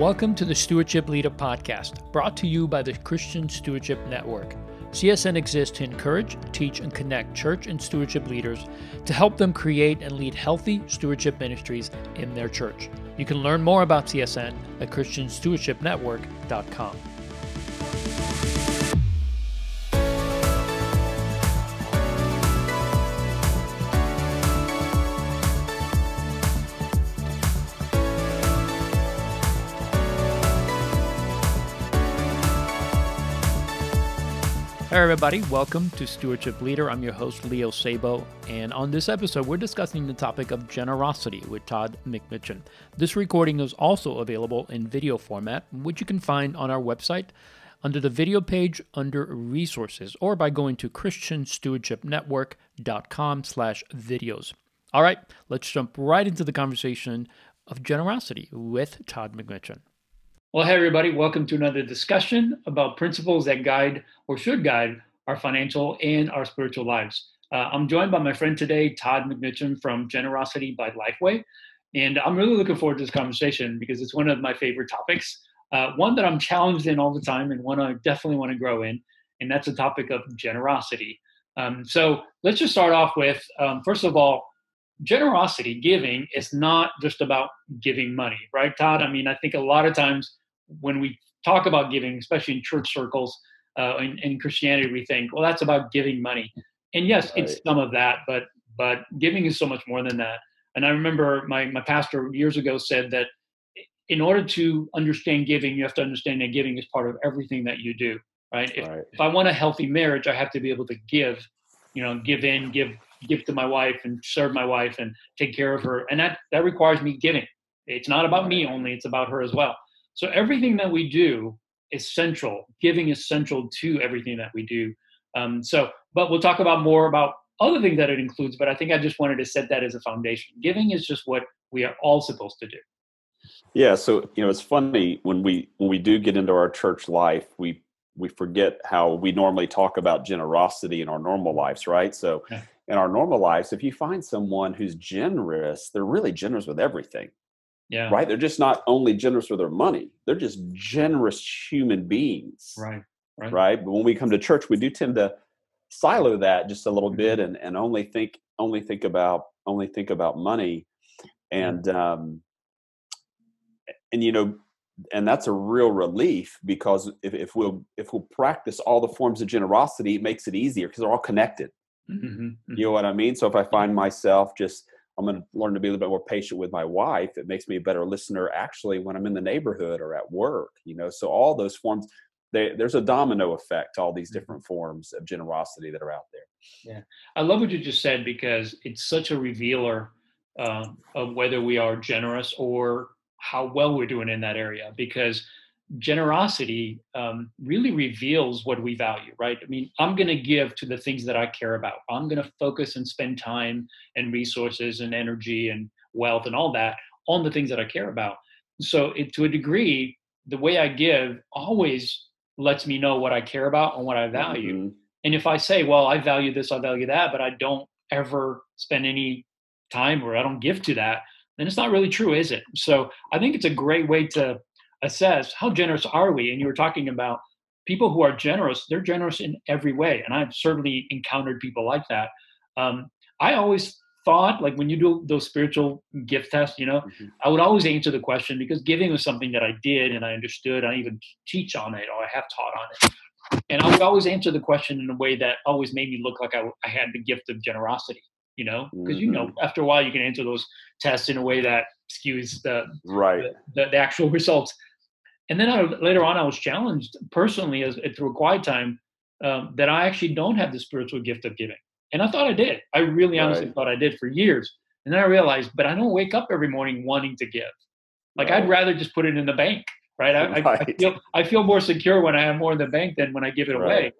Welcome to the Stewardship Leader Podcast, brought to you by the Christian Stewardship Network. CSN exists to encourage, teach, and connect church and stewardship leaders to help them create and lead healthy stewardship ministries in their church. You can learn more about CSN at ChristianStewardshipNetwork.com. everybody, welcome to Stewardship Leader. I'm your host, Leo Sabo, and on this episode, we're discussing the topic of generosity with Todd McMichen. This recording is also available in video format, which you can find on our website under the video page under resources or by going to christianstewardshipnetwork.com slash videos. All right, let's jump right into the conversation of generosity with Todd McMichen. Well, hey, everybody, welcome to another discussion about principles that guide or should guide our financial and our spiritual lives. Uh, I'm joined by my friend today, Todd McMichen from Generosity by Lifeway. And I'm really looking forward to this conversation because it's one of my favorite topics, uh, one that I'm challenged in all the time and one I definitely want to grow in. And that's the topic of generosity. Um, so let's just start off with um, first of all, generosity, giving, is not just about giving money, right, Todd? I mean, I think a lot of times when we talk about giving, especially in church circles, uh, in, in, Christianity, we think, well, that's about giving money. And yes, right. it's some of that, but but giving is so much more than that. And I remember my my pastor years ago said that in order to understand giving, you have to understand that giving is part of everything that you do. Right. If, right. if I want a healthy marriage, I have to be able to give. You know, give in, give give to my wife, and serve my wife, and take care of her, and that that requires me giving. It's not about me only; it's about her as well. So everything that we do is central. Giving is central to everything that we do. Um, so, but we'll talk about more about other things that it includes. But I think I just wanted to set that as a foundation. Giving is just what we are all supposed to do. Yeah. So you know, it's funny when we when we do get into our church life, we we forget how we normally talk about generosity in our normal lives, right? So. In our normal lives, if you find someone who's generous, they're really generous with everything yeah. Right. They're just not only generous with their money, they're just generous human beings. Right. Right. Right. But when we come to church, we do tend to silo that just a little mm-hmm. bit and, and only think only think about only think about money. And um and you know, and that's a real relief because if, if we'll if we'll practice all the forms of generosity, it makes it easier because they're all connected. Mm-hmm. mm-hmm. You know what I mean? So if I find myself just I'm going to learn to be a little bit more patient with my wife. It makes me a better listener actually when I'm in the neighborhood or at work, you know. So all those forms they, there's a domino effect to all these mm-hmm. different forms of generosity that are out there. Yeah. I love what you just said because it's such a revealer um, of whether we are generous or how well we're doing in that area because generosity um, really reveals what we value, right? I mean, I'm going to give to the things that I care about. I'm going to focus and spend time and resources and energy and wealth and all that on the things that I care about. So, it, to a degree, the way I give always lets me know what I care about and what I value. Mm-hmm. And if I say, well, I value this, I value that, but I don't ever spend any time or I don't give to that, then it's not really true, is it? So I think it's a great way to assess how generous are we? And you were talking about people who are generous they're generous in every way and i've certainly encountered people like that. Um, i always thought like when you do those spiritual gift tests you know mm-hmm. i would always answer the question because giving was something that i did and i understood i even teach on it or i have taught on it. And i would always answer the question in a way that always made me look like i, I had the gift of generosity you know because mm-hmm. you know after a while you can answer those tests in a way that skews the right. the, the, the actual results and then I, later on, I was challenged personally as through a quiet time um, that I actually don't have the spiritual gift of giving. And I thought I did. I really honestly right. thought I did for years. And then I realized, but I don't wake up every morning wanting to give. Like right. I'd rather just put it in the bank, right? I, right? I, I, feel I feel more secure when I have more in the bank than when I give it away.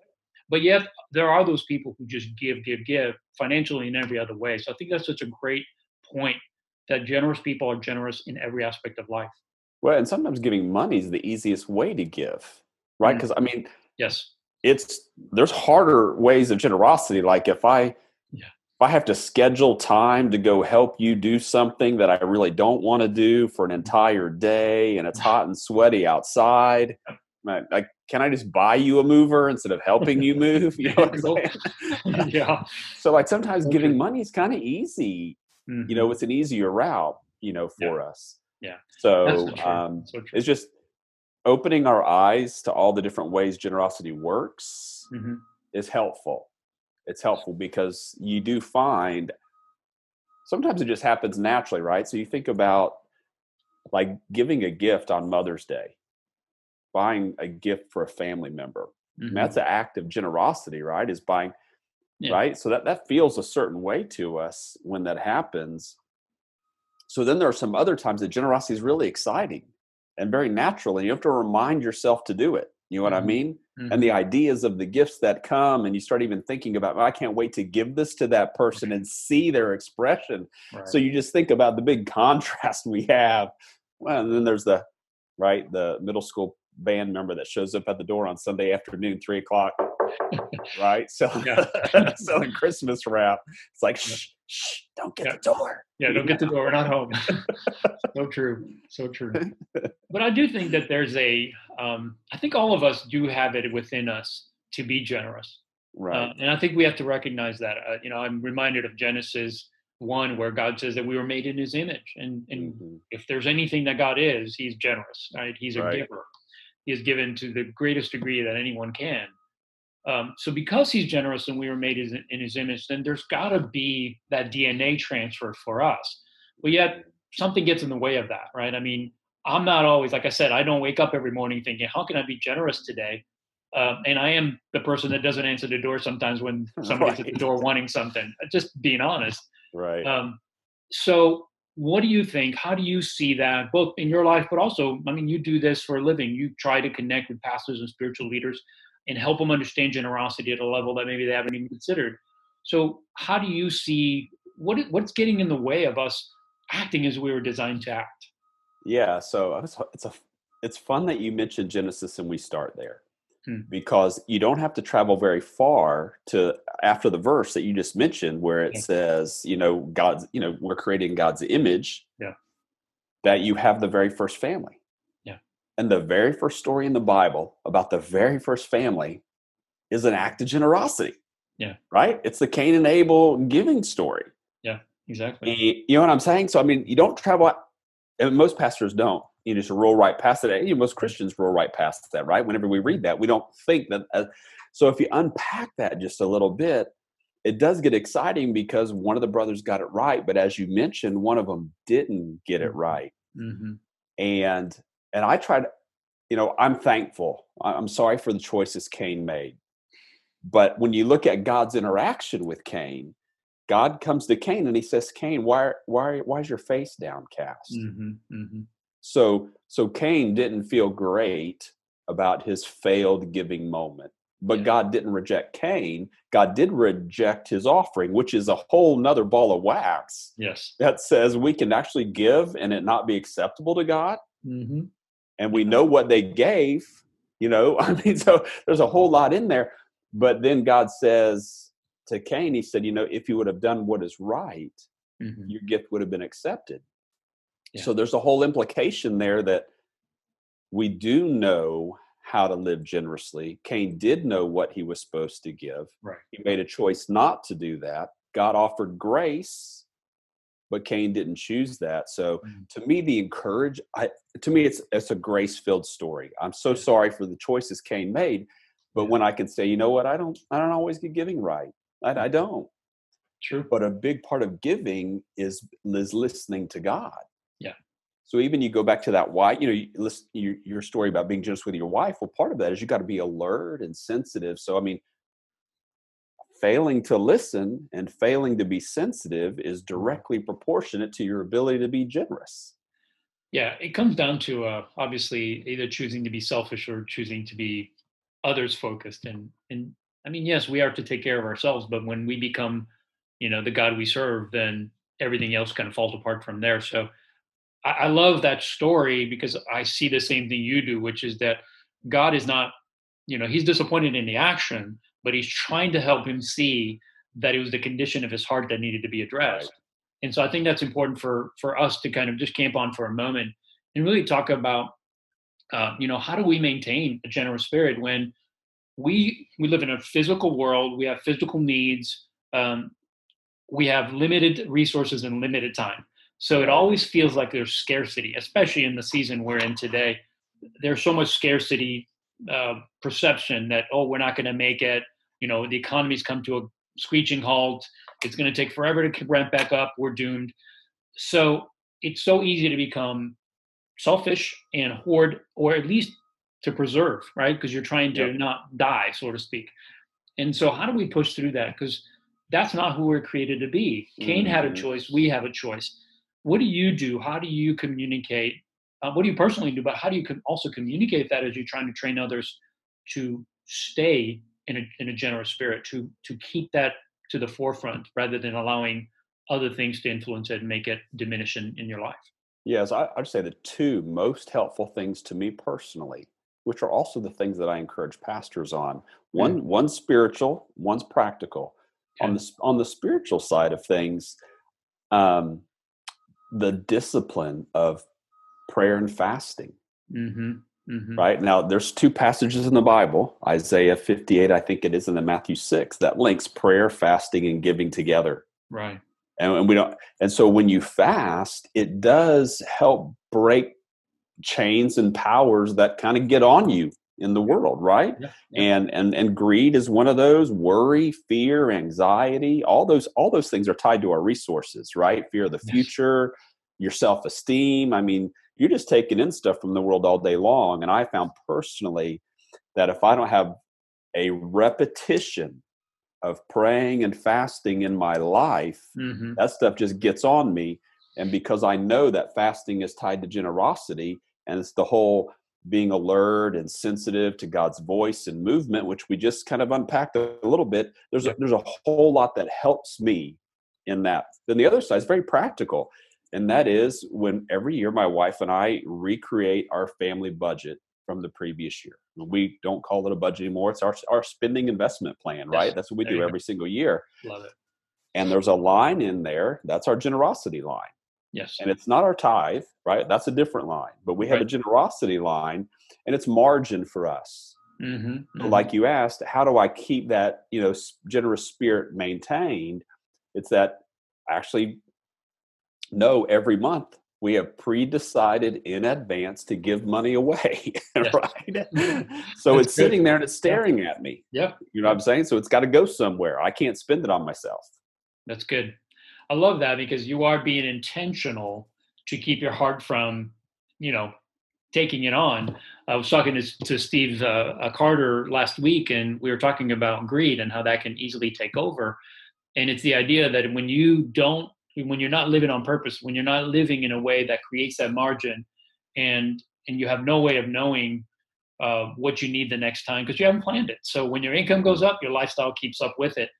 But yet there are those people who just give, give, give financially in every other way. So I think that's such a great point that generous people are generous in every aspect of life. Well, and sometimes giving money is the easiest way to give, right? Because mm. I mean, yes, it's there's harder ways of generosity. Like if I, yeah. if I have to schedule time to go help you do something that I really don't want to do for an entire day and it's hot and sweaty outside, like, can I just buy you a mover instead of helping you move? You know yeah. So like sometimes giving money is kind of easy. Mm-hmm. You know, it's an easier route, you know, for yeah. us. Yeah. So, so um, so it's just opening our eyes to all the different ways generosity works mm-hmm. is helpful it's helpful because you do find sometimes it just happens naturally, right? So you think about like giving a gift on Mother's Day, buying a gift for a family member. Mm-hmm. that's an act of generosity, right? Is buying, yeah. right? So that that feels a certain way to us when that happens. So then there are some other times that generosity is really exciting and very natural, and you have to remind yourself to do it. You know what mm-hmm. I mean? Mm-hmm. And the ideas of the gifts that come, and you start even thinking about, well, I can't wait to give this to that person and see their expression. Right. So you just think about the big contrast we have. Well, and then there's the right, the middle school band member that shows up at the door on Sunday afternoon, three o'clock, right? Selling, selling Christmas wrap. It's like, shh, shh, don't get yeah. the door. Yeah, don't get the door. We're not home. so true. So true. But I do think that there's a. Um, I think all of us do have it within us to be generous. Right. Uh, and I think we have to recognize that. Uh, you know, I'm reminded of Genesis one where God says that we were made in his image. And, and mm-hmm. if there's anything that God is, he's generous, right? He's a right. giver. Is given to the greatest degree that anyone can. Um, so because he's generous and we were made in his image, then there's got to be that DNA transfer for us. But yet something gets in the way of that, right? I mean, I'm not always, like I said, I don't wake up every morning thinking, how can I be generous today? Uh, and I am the person that doesn't answer the door sometimes when somebody's right. at the door wanting something. Just being honest. Right. Um, so, what do you think? How do you see that, both in your life, but also, I mean, you do this for a living. You try to connect with pastors and spiritual leaders and help them understand generosity at a level that maybe they haven't even considered. So, how do you see what what's getting in the way of us acting as we were designed to act? Yeah, so it's a it's fun that you mentioned Genesis and we start there. Hmm. Because you don't have to travel very far to after the verse that you just mentioned, where it yeah. says, you know, God's, you know, we're creating God's image. Yeah. That you have the very first family. Yeah. And the very first story in the Bible about the very first family is an act of generosity. Yeah. Right? It's the Cain and Abel giving story. Yeah, exactly. And you know what I'm saying? So, I mean, you don't travel, and most pastors don't. You just roll right past it. You know, most Christians roll right past that, right? Whenever we read that, we don't think that. Uh, so, if you unpack that just a little bit, it does get exciting because one of the brothers got it right, but as you mentioned, one of them didn't get it mm-hmm. right. Mm-hmm. And and I tried, you know, I'm thankful. I'm sorry for the choices Cain made. But when you look at God's interaction with Cain, God comes to Cain and he says, Cain, why, why, why is your face downcast? Mm-hmm, mm-hmm. So, so Cain didn't feel great about his failed giving moment. But yeah. God didn't reject Cain. God did reject his offering, which is a whole nother ball of wax. Yes. That says we can actually give and it not be acceptable to God. Mm-hmm and we know what they gave you know i mean so there's a whole lot in there but then god says to cain he said you know if you would have done what is right mm-hmm. your gift would have been accepted yeah. so there's a whole implication there that we do know how to live generously cain did know what he was supposed to give right he made a choice not to do that god offered grace but Cain didn't choose that. So mm. to me, the encourage, I, to me, it's it's a grace filled story. I'm so sorry for the choices Cain made, but when I can say, you know what, I don't, I don't always get giving right. I, I don't. True. But a big part of giving is is listening to God. So even you go back to that why, you know, you listen, your, your story about being generous with your wife. Well, part of that is you got to be alert and sensitive. So I mean, failing to listen and failing to be sensitive is directly proportionate to your ability to be generous. Yeah, it comes down to uh, obviously either choosing to be selfish or choosing to be others focused. And and I mean, yes, we are to take care of ourselves, but when we become, you know, the God we serve, then everything else kind of falls apart from there. So I, I love that story because I see the same thing you do, which is that God is not, you know, He's disappointed in the action, but he's trying to help him see that it was the condition of his heart that needed to be addressed. Right. And so I think that's important for for us to kind of just camp on for a moment and really talk about, uh, you know, how do we maintain a generous spirit when we we live in a physical world, we have physical needs, um, we have limited resources and limited time. So it always feels like there's scarcity, especially in the season we're in today. There's so much scarcity uh, perception that oh, we're not going to make it. You know, the economy's come to a screeching halt. It's going to take forever to ramp back up. We're doomed. So it's so easy to become selfish and hoard, or at least to preserve, right? Because you're trying to yep. not die, so to speak. And so, how do we push through that? Because that's not who we're created to be. Cain mm-hmm. had a mm-hmm. choice. We have a choice. What do you do? How do you communicate? Uh, what do you personally do? But how do you also communicate that as you're trying to train others to stay in a, in a generous spirit, to to keep that to the forefront rather than allowing other things to influence it and make it diminish in, in your life? Yes, I, I'd say the two most helpful things to me personally, which are also the things that I encourage pastors on. One, mm. one's spiritual, one's practical. Okay. On the on the spiritual side of things, um, the discipline of prayer and fasting. Mm-hmm. Mm-hmm. Right now, there's two passages in the Bible, Isaiah 58, I think it is, and then Matthew 6, that links prayer, fasting, and giving together. Right and, and we don't and so when you fast it does help break chains and powers that kind of get on you in the world right yeah, yeah. and and and greed is one of those worry fear anxiety all those all those things are tied to our resources right fear of the future yes. your self-esteem i mean you're just taking in stuff from the world all day long and i found personally that if i don't have a repetition of praying and fasting in my life, mm-hmm. that stuff just gets on me. And because I know that fasting is tied to generosity, and it's the whole being alert and sensitive to God's voice and movement, which we just kind of unpacked a little bit. There's a, there's a whole lot that helps me in that. Then the other side is very practical, and that mm-hmm. is when every year my wife and I recreate our family budget from the previous year. We don't call it a budget anymore. It's our, our spending investment plan, right? Yes. That's what we there do every go. single year. Love it. And there's a line in there. That's our generosity line. Yes. And it's not our tithe, right? That's a different line. But we have right. a generosity line and it's margin for us. Mm-hmm. Mm-hmm. Like you asked, how do I keep that, you know, generous spirit maintained? It's that actually no, every month we have pre-decided in advance to give money away right so That's it's good. sitting there and it's staring yeah. at me yeah you know what i'm saying so it's got to go somewhere i can't spend it on myself That's good. I love that because you are being intentional to keep your heart from, you know, taking it on. I was talking to, to Steve uh, Carter last week, and we were talking about greed and how that can easily take over. And it's the idea that when you don't when you're not living on purpose, when you're not living in a way that creates that margin, and and you have no way of knowing uh, what you need the next time because you haven't planned it. So when your income goes up, your lifestyle keeps up with it.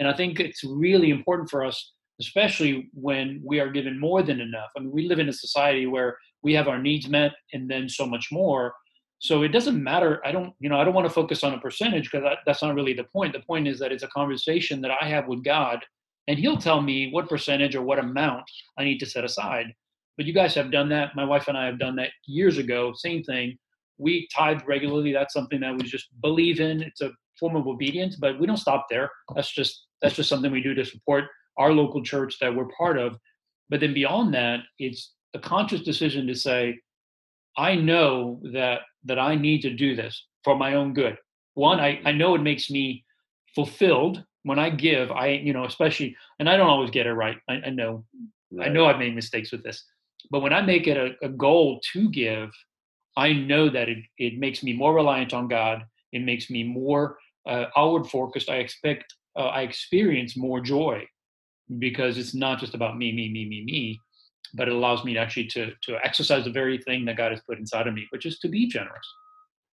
And I think it's really important for us, especially when we are given more than enough. I mean, we live in a society where we have our needs met and then so much more. So it doesn't matter. I don't, you know, I don't want to focus on a percentage because that, that's not really the point. The point is that it's a conversation that I have with God and he'll tell me what percentage or what amount I need to set aside. But you guys have done that. My wife and I have done that years ago. Same thing. We tithe regularly. That's something that we just believe in. It's a form of obedience, but we don't stop there. That's just that's just something we do to support our local church that we're part of. But then beyond that, it's a conscious decision to say, I know that that I need to do this for my own good. One, I, I know it makes me fulfilled when I give, I you know especially, and I don't always get it right. I, I know, right. I know I've made mistakes with this, but when I make it a, a goal to give, I know that it it makes me more reliant on God. It makes me more uh, outward focused. I expect uh, I experience more joy because it's not just about me, me, me, me, me, but it allows me to actually to to exercise the very thing that God has put inside of me, which is to be generous.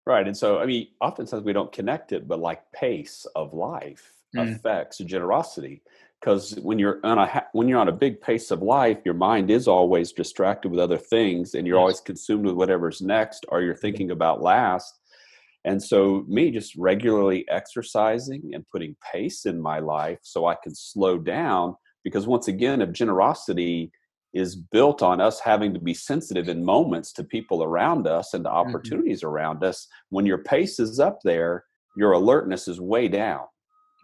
Right, and so I mean, oftentimes we don't connect it, but like pace of life mm. affects generosity because when you're on a when you're on a big pace of life your mind is always distracted with other things and you're yes. always consumed with whatever's next or you're thinking about last And so, me just regularly exercising and putting pace in my life so I can slow down. Because once again, if generosity is built on us having to be sensitive in moments to people around us and to mm-hmm. opportunities mm-hmm. around us, when your pace is up there, your alertness is way down.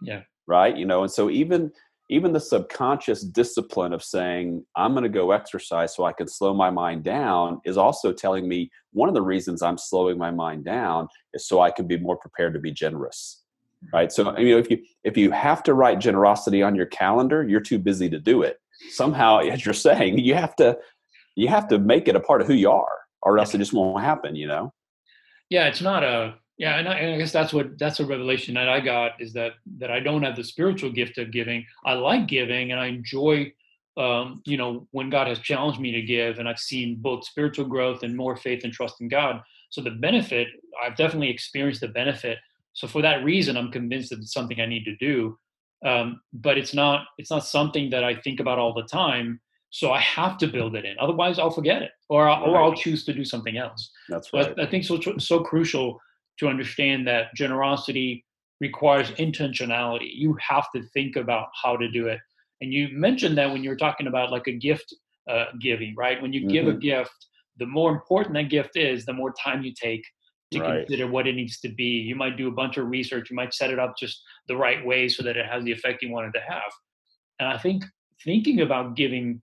Yeah. Right. You know, and so even even the subconscious discipline of saying i'm going to go exercise so i can slow my mind down is also telling me one of the reasons i'm slowing my mind down is so i can be more prepared to be generous right? So you know if you if you have to write generosity on your calendar you're too busy to do it. Somehow as you're saying you have to you have to make it a part of who you are or else it just won't happen you know? Yeah it's not a yeah and I, and I, guess that's what that's a revelation that i got is that that i don't have the spiritual gift of giving. I like giving and i enjoy um, you know when god has challenged me to give and i've seen both spiritual growth and more faith and trust in god. So the benefit i've definitely experienced the benefit. So for that reason i'm convinced that it's something i need to do. Um, but it's not it's not something that i think about all the time. So i have to build it in. Otherwise i'll forget it or i'll, or I'll choose to do something else. That's right. so I, I think so so crucial to understand that generosity requires intentionality. You have to think about how to do it. And you mentioned that when you were talking about like a gift uh, giving, right? When you mm-hmm. give a mm-hmm. gift, the more important that gift is, the more time you take to right. consider what it needs to be. You might do a bunch of research. You might set it up just the right way so that it has the effect you wanted to have. And I think thinking about giving,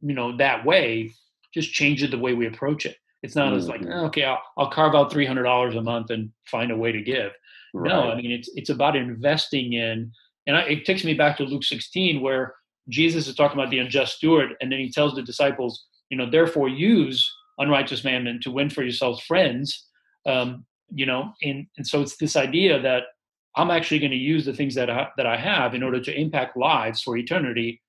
you know, that way just changes the way we approach it. It's not mm-hmm. as like, mm-hmm. okay, I'll, I'll, carve out three hundred dollars a month and find a way to give. Right. No, I mean it's it's about investing in, and I, it takes me back to Luke sixteen where Jesus is talking about the unjust steward, and then he tells the disciples, you know, therefore use unrighteous mammon to win for yourselves friends. Um, you know, and and so it's this idea that I'm actually going to use the things that I, that I have in order to impact lives for eternity,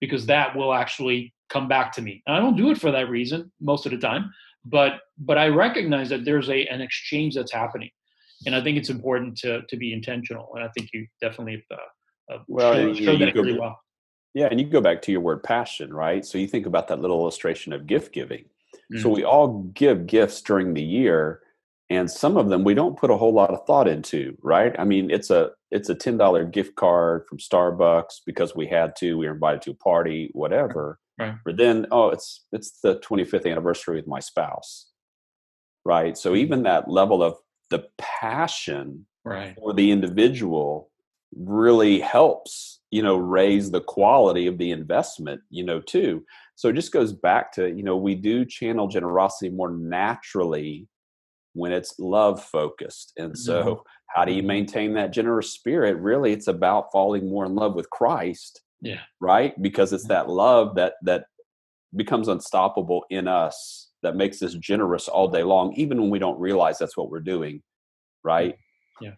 because that will actually come back to me. And I don't do it for that reason most of the time but but I recognize that there's a an exchange that's happening, and I think it's important to to be intentional. And I think you definitely uh, uh, well, showed, showed that really well. Yeah, and you go back to your word passion, right? So you think about that little illustration of gift giving. Mm-hmm. So we all give gifts during the year, and some of them we don't put a whole lot of thought into, right? I mean, it's a it's a ten dollar gift card from Starbucks because we had to, we were invited to a party, whatever. Right. Or then, oh, it's it's the 25th anniversary with my spouse. Right. So mm-hmm. even that level of the passion right. for the individual really helps, you know, raise the quality of the investment, you know, too. So it just goes back to, you know, we do channel generosity more naturally when it's love focused. And so mm-hmm. how do you mm-hmm. maintain that generous spirit? Really, it's about falling more in love with Christ yeah. Right? Because it's that love that that becomes unstoppable in us that makes us generous all day long, even when we don't realize that's what we're doing. Right? Yeah.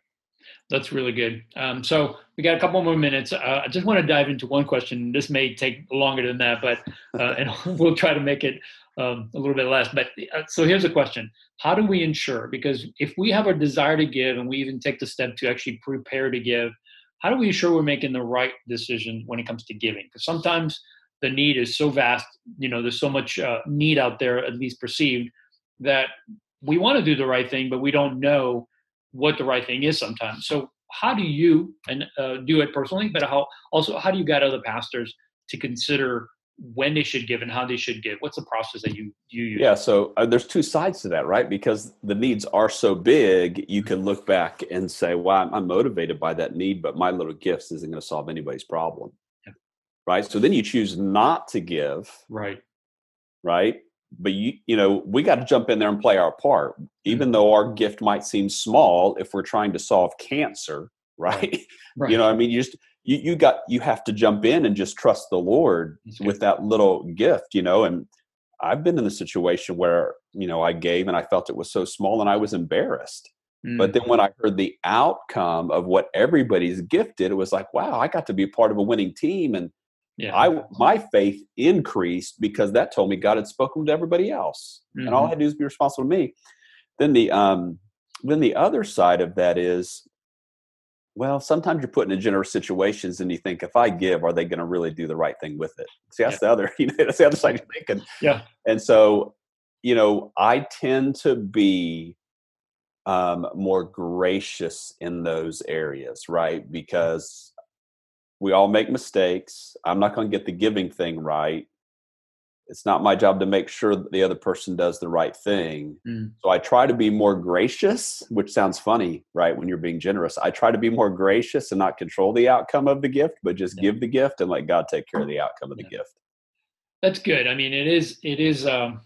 That's really good. Um, so we got a couple more minutes. Uh, I just want to dive into one question. This may take longer than that, but uh, and we'll try to make it um, a little bit less. But uh, so here's a question: How do we ensure? Because if we have a desire to give, and we even take the step to actually prepare to give, how do we ensure we're making the right decision when it comes to giving? Because sometimes the need is so vast, you know, there's so much uh, need out there, at least perceived, that we want to do the right thing, but we don't know what the right thing is sometimes. So, how do you and uh, do it personally? But how also how do you guide other pastors to consider when they should give and how they should give. What's the process that you you use? Yeah so uh, there's two sides to that right? Because the needs are so big you can look back and say well i'm, I'm motivated by that need but my little gifts isn't going to solve anybody's problem. Yeah. right? So then you choose not to give right. right? But you you know we got to jump in there and play our part. Even mm-hmm. though our gift might seem small if we're trying to solve cancer right, right. you know i mean? You just you, you got you have to jump in and just trust the lord with that little gift you know and i've been in the situation where you know i gave and i felt it was so small and i was embarrassed mm. but then when i heard the outcome of what everybody's gifted it was like wow i got to be part of a winning team and yeah. I my faith increased because that told me God had spoken to everybody else, mm-hmm. and all I mm-hmm. had to do was be responsible to me. Then the um, then the other side of that is well, sometimes you're put in generous situations and you think, if I give, are they going to really do the right thing with it? See, that's yeah. the other, you know, that's the other side you're thinking. Yeah. And so, you know, I tend to be um, more gracious in those areas, right? Because we all make mistakes. I'm not going to get the giving thing right. It's not my job to make sure that the other person does the right thing. Mm. So I try to be more gracious, which sounds funny, right? When you're being generous, I try to be more gracious and not control the outcome of the gift, but just yeah. give the gift and let God take care of the outcome of the yeah. gift. That's good. I mean, it is, it is, um,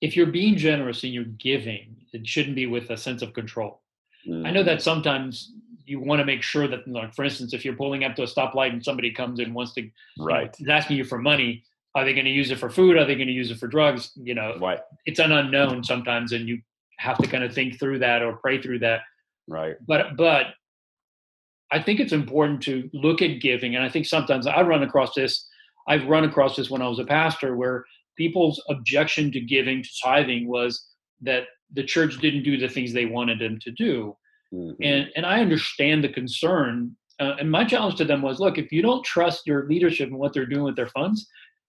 if you're being generous and you're giving, it shouldn't be with a sense of control. Mm. I know that mm. sometimes you want to make sure that, like, for instance, if you're pulling up to a stoplight and somebody comes and wants to, right, know, is asking you for money, are they going to use it for food? Are they going to use it for drugs? You know, right. it's an unknown sometimes, and you have to kind of think through that or pray through that. Right. But but I think it's important to look at giving, and I think sometimes I run across this. I've run across this when I was a pastor, where people's objection to giving to tithing was that the church didn't do the things they wanted them to do, mm-hmm. and and I understand the concern. Uh, and my challenge to them was, look, if you don't trust your leadership and what they're doing with their funds,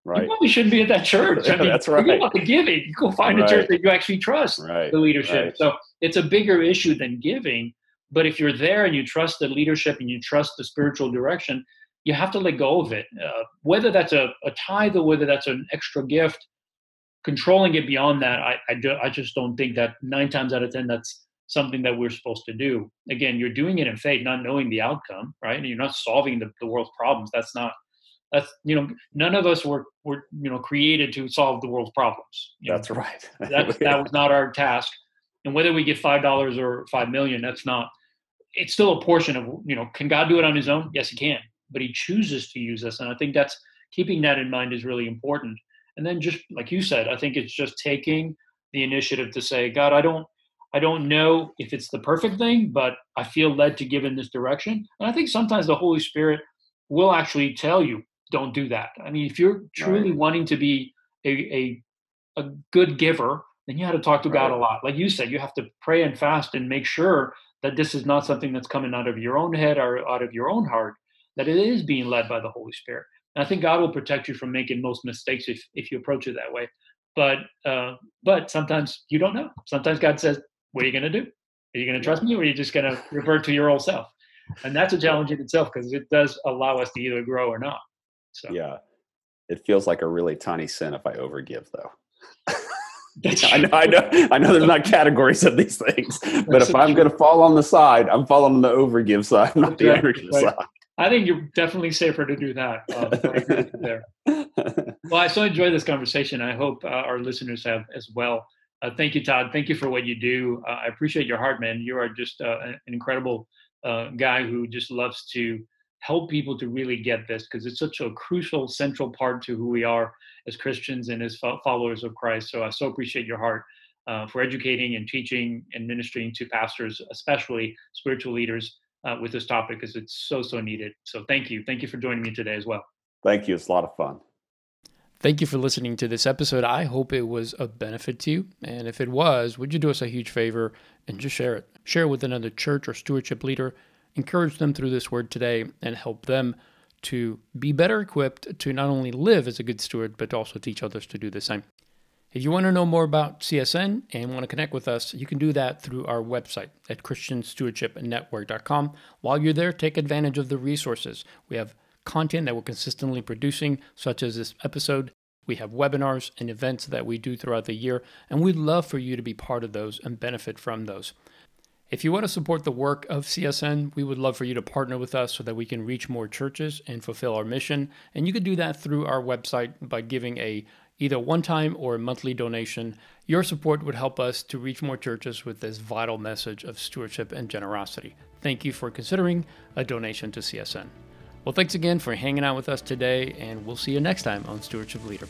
Right. You probably shouldn't be at that church. I mean, That's right. You want the giving. You go find right. a church that you actually trust right. the leadership. Right. So it's a bigger issue than giving. But if you're there and you trust the leadership and you trust the spiritual direction, you have to let go of it. Uh, whether that's a, a tithe or whether that's an extra gift, controlling it beyond that, I, I, do, I just don't think that nine times out of 10, that's something that we're supposed to do. Again, you're doing it in faith, not knowing the outcome, right? And you're not solving the, the world's problems. That's not that's you know none of us were were you know created to solve the world's problems. That's know? right. that, that was not our task. And whether we get five dollars or five million that's not it's still a portion of you know can god do it on his own? Yes he can. But he chooses to use us. And i think that's keeping that in mind is really important. And then just like you said i think it's just taking the initiative to say god i don't i don't know if it's the perfect thing but i feel led to give in this direction. And i think sometimes the holy spirit will actually tell you don't do that. I mean, if you're truly right. wanting to be a, a, a good giver, then you have to talk to right. God a lot. Like you said, you have to pray and fast and make sure that this is not something that's coming out of your own head or out of your own heart, that it is being led by the Holy Spirit. And I think God will protect you from making most mistakes if, if you approach it that way. But uh, but sometimes you don't know. Sometimes God says, "What are you going to do? Are you going to trust me, or are you just going to revert to your old self?" And that's a challenge in itself because it does allow us to either grow or not. So yeah, it feels like a really tiny sin if I overgive, though. I know, I know, I know. There's not categories of these things, but if I'm going to fall on the side, I'm falling on the overgive side, not the undergive right. side. I think you're definitely safer to do that. Um, there. well, I so enjoy this conversation. I hope uh, our listeners have as well. Uh, thank you, Todd. Thank you for what you do. Uh, I appreciate your heart, man. You are just uh, an incredible uh, guy who just loves to help people to really get this because it's such a crucial central part to who we are as christians and as followers of christ. So i so appreciate your heart uh, for educating and teaching and ministering to pastors especially spiritual leaders uh, with this topic because it's so so needed. So thank you. Thank you for joining me today as well. Thank you. It's a lot of fun. Thank you for listening to this episode. I hope it was a benefit to you. And if it was, would you do us a huge favor and just share it? Share it with another church or stewardship leader encourage them through this word today and help them to be better equipped to not only live as a good steward, but also teach others to do the same. If you want to know more about CSN and want to connect with us, you can do that through our website at christianstewardshipnetwork.com. While you're there, take advantage of the resources. We have content that we're consistently producing, such as this episode. We have webinars and events that we do throughout the year, and we'd love for you to be part of those and benefit from those. If you want to support the work of CSN, we would love for you to partner with us so that we can reach more churches and fulfill our mission. And you can do that through our website by giving a either one-time or monthly donation. Your support would help us to reach more churches with this vital message of stewardship and generosity. Thank you for considering a donation to CSN. Well, thanks again for hanging out with us today, and we'll see you next time on Stewardship Leader.